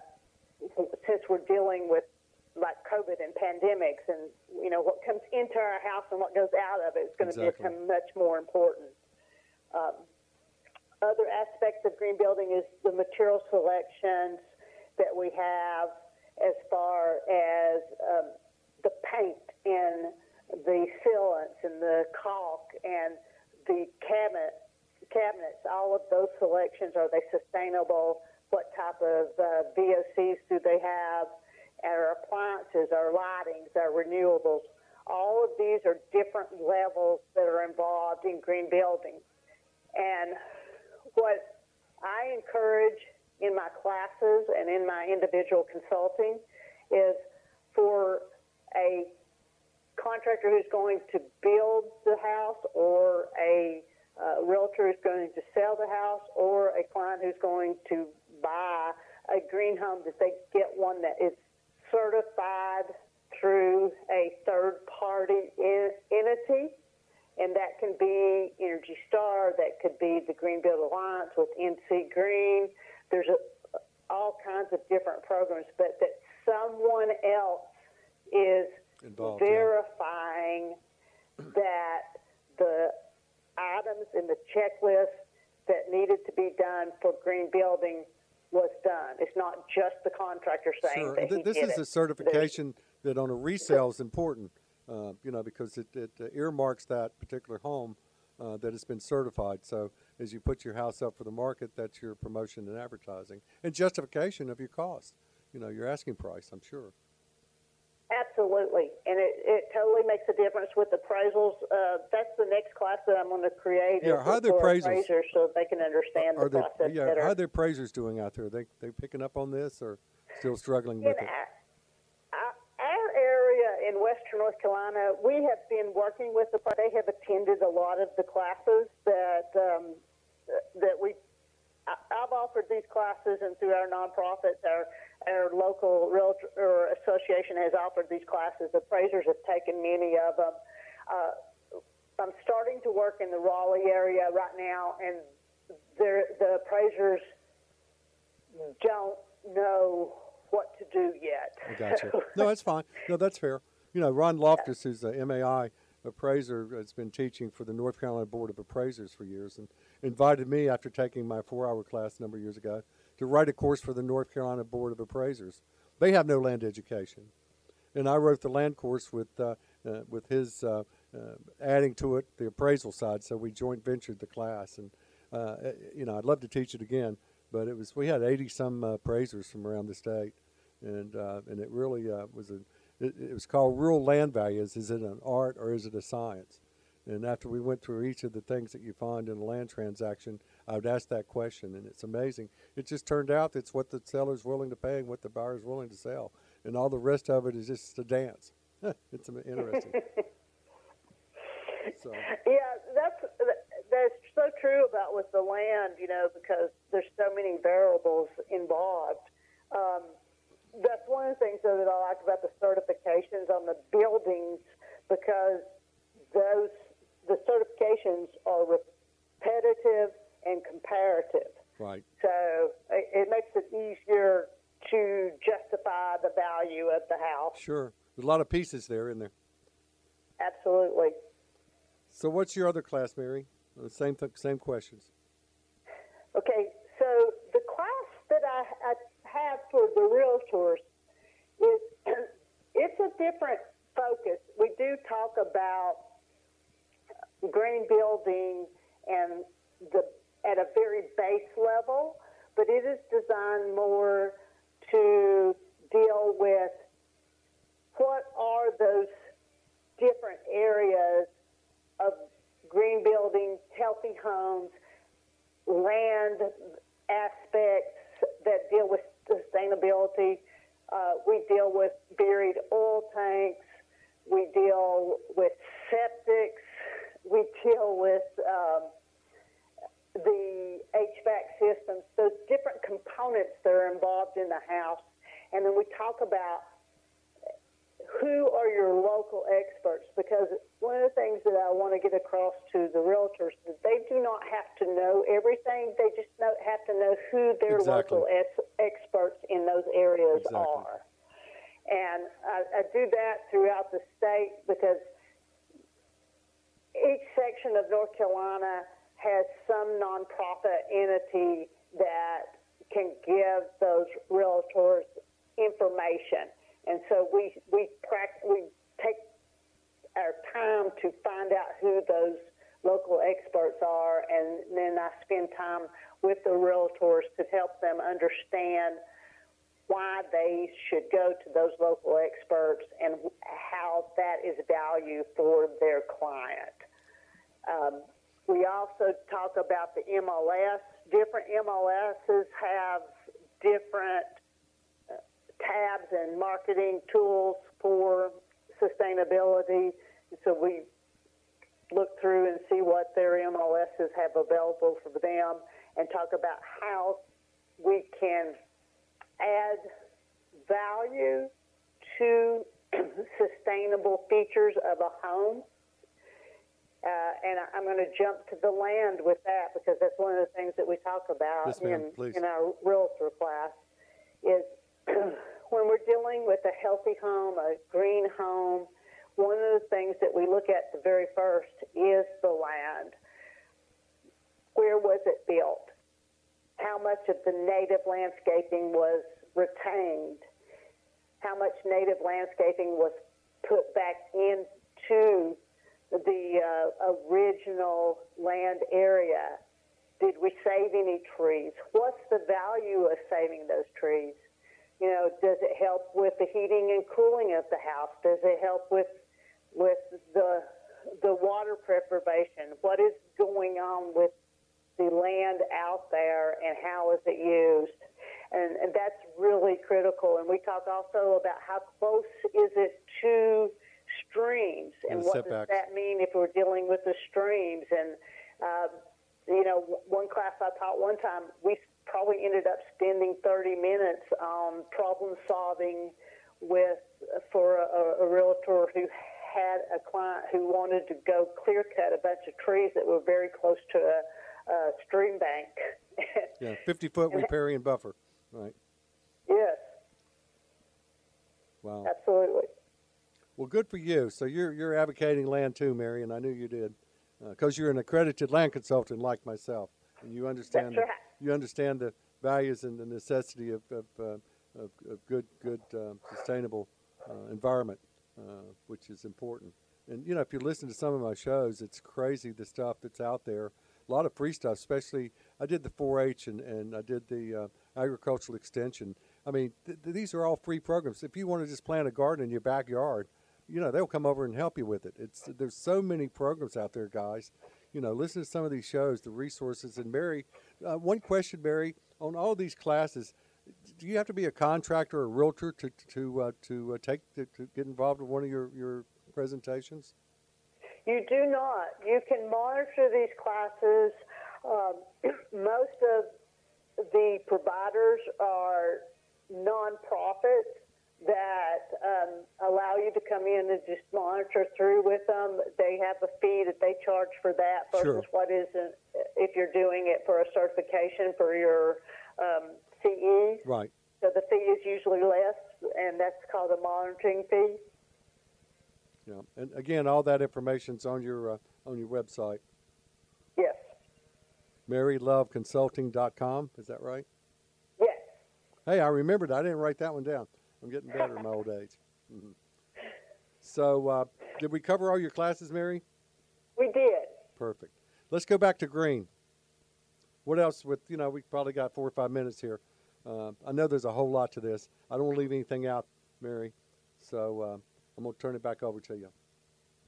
since we're dealing with like COVID and pandemics, and you know what comes into our house and what goes out of it is going to Exactly. become much more important. Um, other aspects of green building is the material selections that we have as far as um, the paint and the sealants and the caulk and the cabinet cabinets. All of those selections are they sustainable? What type of uh, VOCs do they have? Our appliances, our lightings, our renewables. All of these are different levels that are involved in green building. And what I encourage in my classes and in my individual consulting is for a contractor who's going to build the house or a uh, realtor who's going to sell the house or a client who's going to buy a green home that they get one that is certified through a third party en- entity and that can be Energy Star, that could be the Green Built Alliance with NC Green. There's a all kinds of different programs, but that someone else is Involved, yeah. verifying that the items in the checklist that needed to be done for green building was done. It's not just the contractor saying Sure. that Th- This is it. a certification that on a resale is important, uh, you know, because it, it uh, earmarks that particular home uh, that has been certified. So as you put your house up for the market, that's your promotion and advertising and justification of your cost, you know, your asking price, I'm sure. Absolutely, and it, it totally makes a difference with appraisals. Uh, that's the next class that I'm going to create. Yeah, how are the appraisals? appraisers so they can understand Are the they, process yeah, better. how are the appraisers doing out there? They they picking up on this or still struggling In with it? our, our area in Western North Carolina, we have been working with the. They have attended a lot of the classes that um, that we. I've offered these classes, and through our nonprofits, our our local realtor association has offered these classes. Appraisers have taken many of them. Uh, I'm starting to work in the Raleigh area right now, and the appraisers don't know what to do yet. I got you. So- No, that's fine. No, that's fair. You know, Ron Loftus, who's a MAI appraiser, has been teaching for the North Carolina Board of Appraisers for years, and invited me after taking my four-hour class a number of years ago to write a course for the North Carolina Board of Appraisers. They have no land education, and I wrote the land course with uh, uh, with his uh, uh, adding to it the appraisal side. So we joint ventured the class, and uh, you know, I'd love to teach it again, but it was we had eighty some appraisers from around the state, and uh, and it really was a it, it was called rural land values. Is it an art or is it a science? And after we went through each of the things that you find in a land transaction, I would ask that question, and it's amazing. It just turned out that's what the seller's willing to pay and what the buyer's willing to sell, and all the rest of it is just a dance. it's interesting. so Yeah, that's that's so true about with the land, you know, because there's so many variables involved. Um, that's one of the things though, that I like about the certifications on the buildings because those the certifications are repetitive and comparative. right, So it, it makes it easier to justify the value of the house. sure. There's a lot of pieces there in there. Absolutely. So what's your other class, Mary? Uh, Same th- same questions. Okay, so the class that I, I have for the realtors is it's a different focus. We do talk about green building and the at a very base level, but it is designed more to deal with what are those different areas of green building, healthy homes, land aspects that deal with sustainability. Uh, we deal with buried oil tanks. We deal with septics. We deal with um, the HVAC systems, those different components that are involved in the house. And then we talk about who are your local experts? Because one of the things that I want to get across to the realtors is that they do not have to know everything. They just know, have to know who their Exactly. local ex- experts in those areas Exactly. are. And I, I do that throughout the state because each section of North Carolina some nonprofit entity that can give those realtors information. And so we we prac- we take our time to find out who those local experts are, and then I spend time with the realtors to help them understand why they should go to those local experts and how that is value for their client. Um, we also talk about the MLS. Different MLSs have different uh, tabs and marketing tools for sustainability. So we look through and see what their MLSs have available for them and talk about how we can add value to sustainable features of a home. Uh, and I'm going to jump to the land with that because that's one of the things that we talk about Yes, in, in our realtor class. is when we're dealing with a healthy home, a green home, one of the things that we look at the very first is the land. Where was it built? How much of the native landscaping was retained? How much native landscaping was put back into the uh, original land area? Did we save any trees? What's the value of saving those trees? You know, does it help with the heating and cooling of the house? Does it help with with the the water preservation? What is going on with the land out there and how is it used? And, and that's really critical. And we talk also about how close is it to streams and, And what setbacks. does that mean if we're dealing with the streams and uh, you know, one class I taught one time, we probably ended up spending 30 minutes on problem solving with for a, a realtor who had a client who wanted to go clear cut a bunch of trees that were very close to a, a stream bank. Yeah, 50 foot riparian buffer. Right. yes, Wow. absolutely. Well, good for you. So you're you're advocating land too, Mary, and I knew you did, because you're an accredited land consultant like myself, and you understand the, right. you understand the values and the necessity of of, uh, of, of good good uh, sustainable uh, environment, uh, which is important. And you know, if you listen to some of my shows, it's crazy the stuff that's out there. A lot of free stuff, especially I did the 4-H and, and I did the uh, agricultural extension. I mean, th- these are all free programs. If you want to just plant a garden in your backyard, you know they'll come over and help you with it. It's there's so many programs out there, guys. You know, listen to some of these shows, the resources. And Mary, uh, one question, Mary, on all these classes, do you have to be a contractor or a realtor to to uh, to uh, take to, to get involved in one of your your presentations? You do not. You can monitor these classes. Um, most of the providers are nonprofits that um, allow you to come in and just monitor through with them. They have a fee that they charge for that versus Sure. what is uh, if you're doing it for a certification for your um, CE. Right. So the fee is usually less, and that's called a monitoring fee. Yeah. And again, all that information's on your uh, on your website, Yes. maryloveconsulting.com. Is that right? Yes. Hey, I remembered. I didn't write that one down. I'm getting better in my old age. hmm So, uh, did we cover all your classes, Mary? We did. Perfect. Let's go back to green. What else? With you know, we probably got four or five minutes here. Uh, I know there's a whole lot to this. I don't want to leave anything out, Mary. So uh, I'm going to turn it back over to you.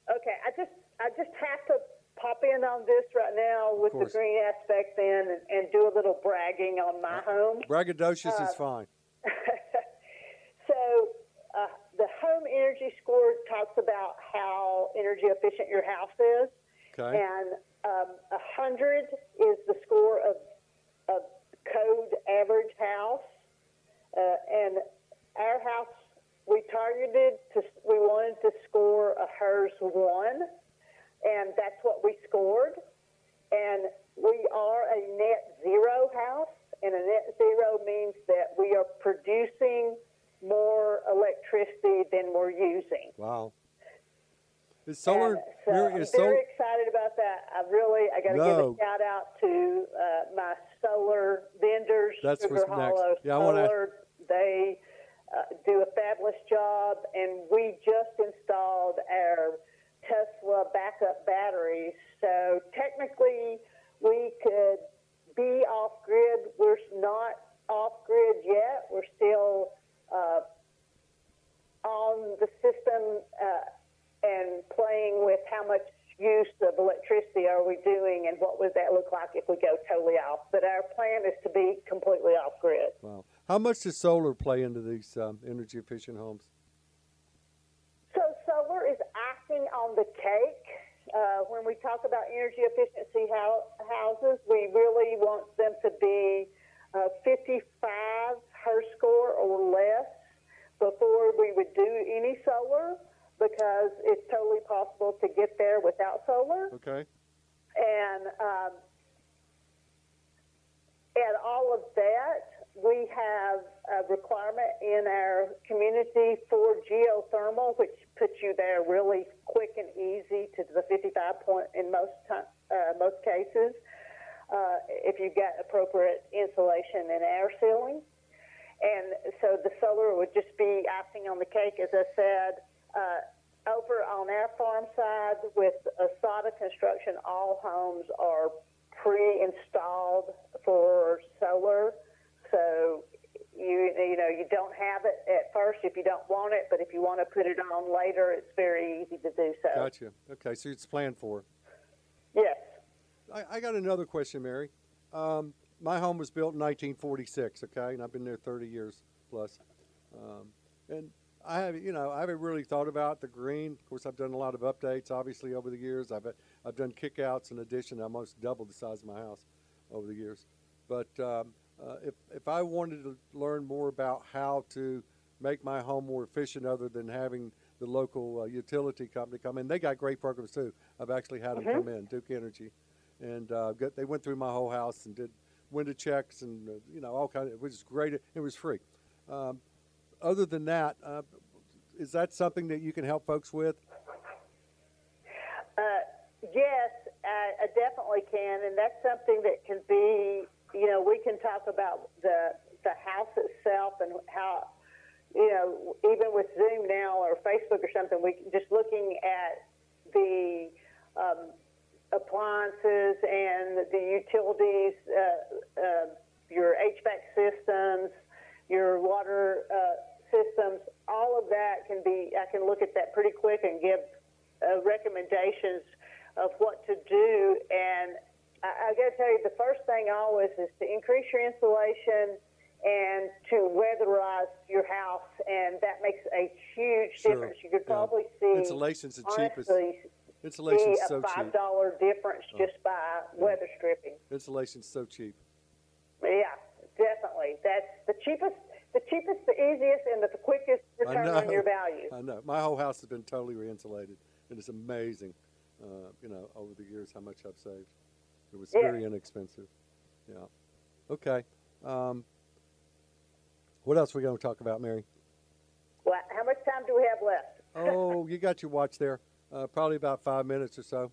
Okay, I just I just have to pop in on this right now with the green aspect then and, and do a little bragging on my home. Braggadocious is Uh, fine. so uh, the home energy score talks about how energy efficient your house is, Okay. and um, a hundred is the score of of code average house, uh, and our house we targeted to we wanted to score a HERS one, and that's what we scored, and we are a net zero house, and a net zero means that we are producing more electricity than we're using. Wow. Is solar? And so Mary, I'm very excited about that. I really, I got to No. give a shout out to uh, my solar vendors, That's Sugar what's next. Hollow Yeah, I wanna- Solar. They uh, do a fabulous job, and we just installed our Tesla backup batteries. So technically, we could be off grid. We're not off grid yet. We're still uh, on the system uh, and playing with how much use of electricity are we doing and what would that look like if we go totally off. But our plan is to be completely off grid. wow. How much does solar play into these um, energy efficient homes? So solar is icing on the cake. Uh, when we talk about energy efficiency hou- houses, we really want them to be uh, 55 HERS score or less before we would do any solar because it's totally possible to get there without solar. Okay. And um, and all of that we have a requirement in our community for geothermal, which puts you there really quick and easy to the 55 point in most time, uh, most cases. Uh, if you get appropriate insulation and air sealing. And so the solar would just be icing on the cake, as I said. Uh, over on our farm side with Asada Construction, all homes are pre-installed for solar. So you you know you don't have it at first if you don't want it, but if you want to put it on later, it's very easy to do so. Gotcha. Okay, so it's planned for. I, I got another question, Mary. Um, my home was built in 1946. Okay, and I've been there 30 years plus. Um, and I have, you know, I haven't really thought about the green. Of course, I've done a lot of updates, obviously, over the years. I've I've done kickouts in addition. I almost doubled the size of my house over the years. But um, uh, if if I wanted to learn more about how to make my home more efficient, other than having the local uh, utility company come in, they got great programs too. I've actually had them Mhm. come in, Duke Energy, and uh, they went through my whole house and did window checks and uh, you know all kind of. It was great. It was free. Um, other than that, uh, is that something that you can help folks with? Uh, yes, I, I definitely can, and that's something that can be. You know, we can talk about the the house itself and how. You know, even with Zoom now or Facebook or something, we just looking at the um, appliances and the utilities, uh, uh, your HVAC systems, your water uh, systems, all of that can be. I can look at that pretty quick and give uh, recommendations of what to do. And I, I got to tell you, the first thing always is to increase your insulation and to weatherize your house, and that makes a huge Sure, difference. You could yeah. probably see Insulation's the cheapest. Insulation's see a five dollar difference Oh. just by weather stripping. Insulation's so cheap. Yeah, definitely. That's the cheapest, the cheapest, the easiest, and the quickest return on your value. I know. My whole house has been totally re-insulated, and it's amazing. Uh, you know, over the years, how much I've saved. It was Yeah. very inexpensive. Yeah. Okay. Um, what else are we going to talk about, Mary? Well, how much time do we have left? Oh, you got your watch there. Uh, probably about five minutes or so,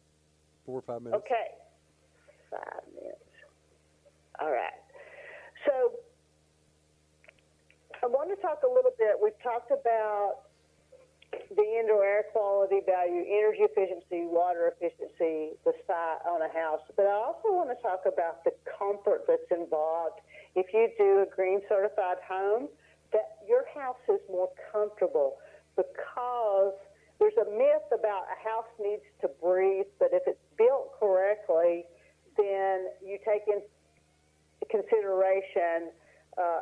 four or five minutes. Okay. Five minutes. All right. So I want to talk a little bit. We've talked about the indoor air quality value, energy efficiency, water efficiency, the site on a house. But I also want to talk about the comfort that's involved. If you do a green certified home, that your house is more comfortable because there's a myth about a house needs to breathe, but if it's built correctly, then you take into consideration uh,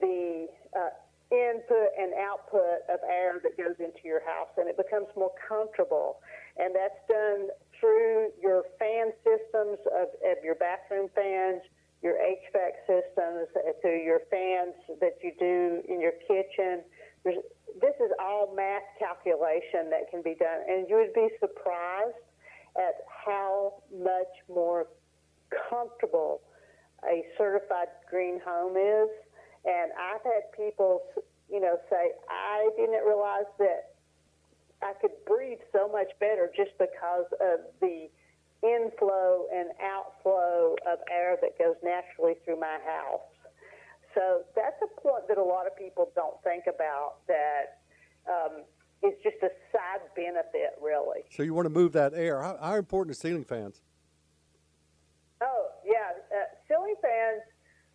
the uh, input and output of air that goes into your house, and it becomes more comfortable. And that's done through your fan systems of, of your bathroom fans, your HVAC systems, uh, through your fans that you do in your kitchen. There's, this is all math calculation that can be done, and you would be surprised at how much more comfortable a certified green home is. And I've had people, you know, say, I didn't realize that I could breathe so much better just because of the inflow and outflow of air that goes naturally through my house. So that's a point that a lot of people don't think about that um, is just a side benefit, really. So you want to move that air. How, how important are ceiling fans? Oh, yeah. Uh, ceiling fans,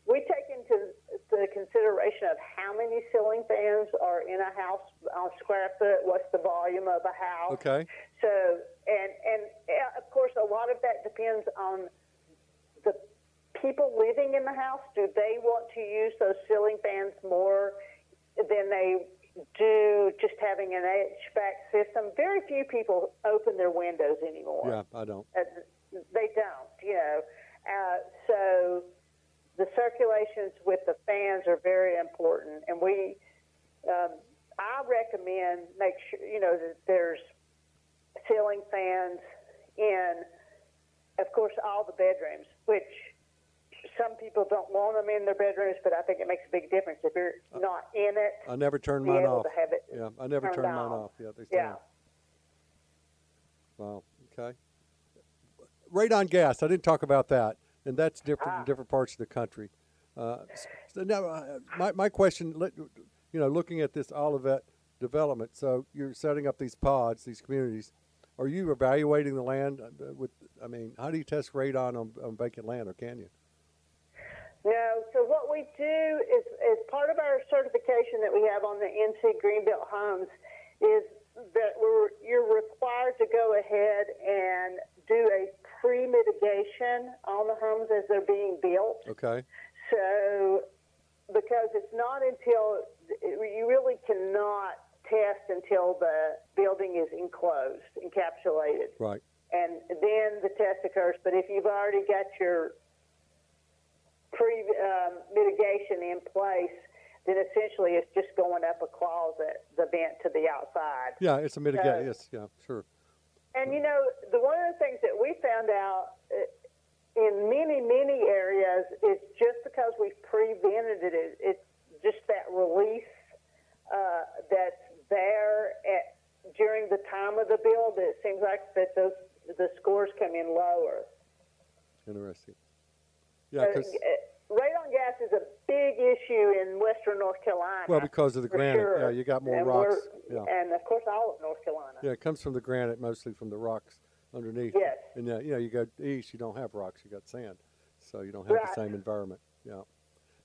we take into the consideration of how many ceiling fans are in a house on square foot, what's the volume of a house. Okay. So, and, and uh, of course, a lot of that depends on people living in the house. Do they want to use those ceiling fans more than they do just having an HVAC system? Very few people open their windows anymore. Yeah, I don't. Uh, they don't, you know. Uh, so the circulations with the fans are very important, and we, um, I recommend make sure you know that there's ceiling fans in, of course, all the bedrooms, which some people don't want them in their bedrooms, but I think it makes a big difference if you're not in it. I never turn mine off. have it Yeah, I never turn mine off. Yeah, Yeah. Wow. Okay. Radon gas. I didn't talk about that, and that's different Ah. in different parts of the country. Uh, so now, uh, my my question, you know, looking at this Olivette development, so you're setting up these pods, these communities. Are you evaluating the land uh, with? I mean, how do you test radon on, on vacant land, or can you? No, so what we do is, as part of our certification that we have on the NC Green Built homes is that we're, you're required to go ahead and do a pre-mitigation on the homes as they're being built. Okay. So, because it's not until you really cannot test until the building is enclosed, encapsulated, Right. and then the test occurs. But if you've already got your pre um, mitigation in place, then essentially it's just going up a closet, the vent to the outside. Yeah, it's a mitigation. So- yes. Yeah. Sure. And you know, the one of the things that we found out uh, in many, many areas is just because we've prevented it, it's just that release uh, that's there at, during the time of the build. It seems like that those the scores come in lower. Interesting. Yeah, because uh, radon gas is a big issue in western North Carolina. well, because of the granite. sure. Yeah, you got more and rocks. Yeah. And of course, all of North Carolina. Yeah, it comes from the granite, mostly from the rocks underneath. Yes. And uh, you know, you go east, you don't have rocks, you got sand, so you don't have Right. the same environment. Yeah.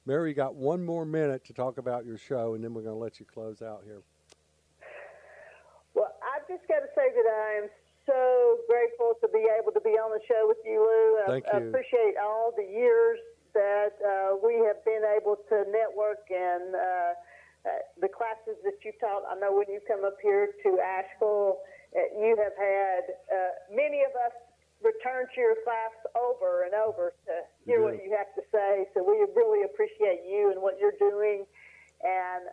Mary, you got one more minute to talk about your show, and then we're going to let you close out here. Well, I've just got to say that I am so grateful to be able to be on the show with you, Lou. Thank I, I you. appreciate all the years that uh, we have been able to network and uh, uh, the classes that you taught. I know when you come up here to Asheville, uh, you have had uh, many of us return to your class over and over to hear You what you have to say. So we really appreciate you and what you're doing. And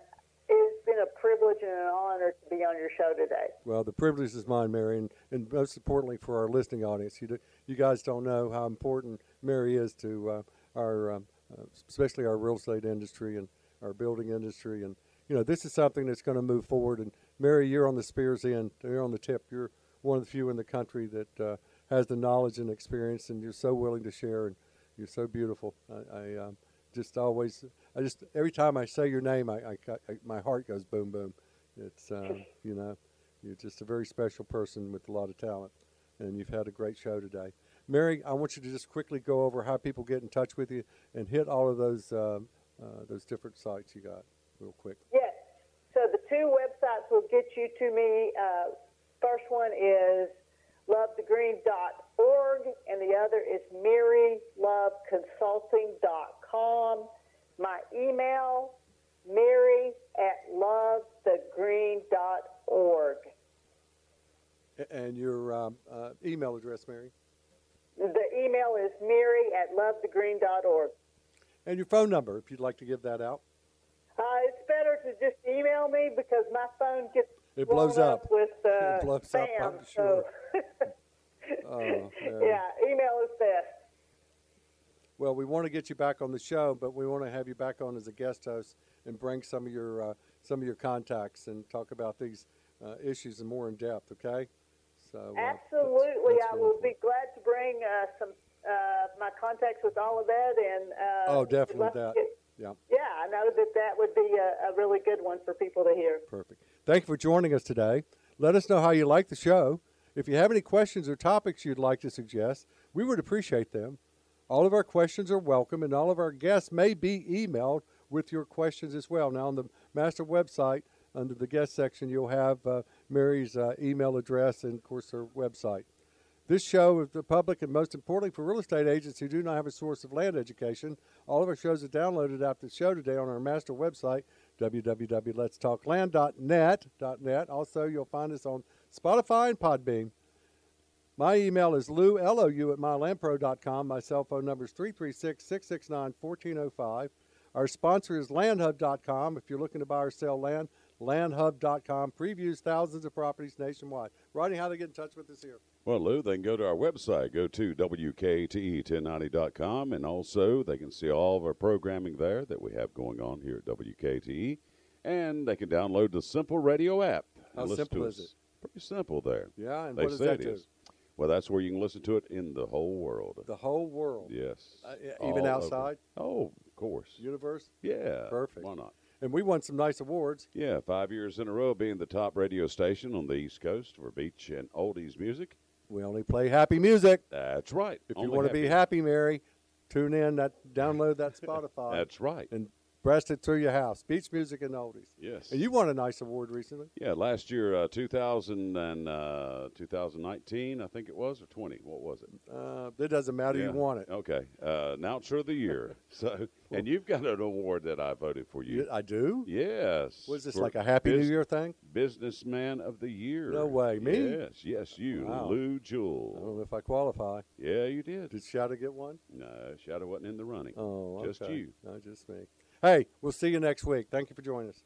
been a privilege and an honor to be on your show today. Well, the privilege is mine, Mary, and, and most importantly for our listening audience. You, do, you guys don't know how important Mary is to uh, our, um, uh, especially our real estate industry and our building industry. And, you know, this is something that's going to move forward. And, Mary, you're on the spear's end. You're on the tip. You're one of the few in the country that uh, has the knowledge and experience, and you're so willing to share, and you're so beautiful. I, I um, just always, I just, every time I say your name, I, I, I my heart goes boom, boom. It's, um, you know, you're just a very special person with a lot of talent, and you've had a great show today. Mary, I want you to just quickly go over how people get in touch with you and hit all of those um, uh, those different sites you got real quick. Yes. So the two websites will get you to me. Uh, first one is lovethegreen.org, and the other is maryloveconsulting.com. My email, mary at lovethegreen.org. And your um, uh, email address, Mary, The email is mary at lovethegreen.org. and your phone number, if you'd like to give that out. Uh, it's better to just email me because my phone gets It blows up. with uh, It blows up. I'm sure. So Oh, Mary. yeah, email is best. Well, we want to get you back on the show, but we want to have you back on as a guest host and bring some of your uh, some of your contacts and talk about these uh, issues in more in depth. Okay? So uh, Absolutely, that's I will be glad to bring uh, some uh, my contacts with all of that and. Uh, Oh, definitely that. get- Yeah, yeah, I know that that would be a, a really good one for people to hear. perfect. Thank you for joining us today. Let us know how you like the show. If you have any questions or topics you'd like to suggest, we would appreciate them. All of our questions are welcome, and all of our guests may be emailed with your questions as well. Now, on the master website, under the guest section, you'll have uh, Mary's uh, email address and, of course, her website. This show is the public, and most importantly, for real estate agents who do not have a source of land education. All of our shows are downloaded after the show today on our master website, www.letstalkland.net. .net. Also, you'll find us on Spotify and Podbean. My email is lou, L-O-U, at mylandpro.com. My cell phone number is 336-669-1405. Our sponsor is landhub.com. If you're looking to buy or sell land, landhub.com previews thousands of properties nationwide. Rodney, how do they get in touch with us here? Well, Lou, they can go to our website. Go to WKTE1090.com, and also they can see all of our programming there that we have going on here at WKTE. And they can download the Simple Radio app. How simple is us. Pretty simple there. Yeah, and they what does that do? is. Well, that's where you can listen to it in the whole world. The whole world. yes. Uh, even All outside? over. Oh, of course. Universe. Yeah. Perfect. Why not? And we won some nice awards. Yeah, five years in a row being the top radio station on the East Coast for beach and oldies music. We only play happy music. That's right. If you want to be happy, Mary, tune in, that download that Spotify, That's right. and breast it through your house. Beach music and oldies. Yes. And you won a nice award recently. Yeah, last year, uh, 2000 and uh, 2019, I think it was, or 20. What was it? Uh, it doesn't matter. Yeah. You won it. Okay, uh, announcer of the year. so, and you've got an award that I voted for you. I do. Yes. Was this for like a Happy bus- New Year thing? Businessman of the year. No way. Me? Yes, yes, you, Wow. Lou I don't know if I qualify. Yeah, you did. Did Shadow get one? No, Shadow wasn't in the running. Oh, Just you. No, just me. Hey, we'll see you next week. Thank you for joining us.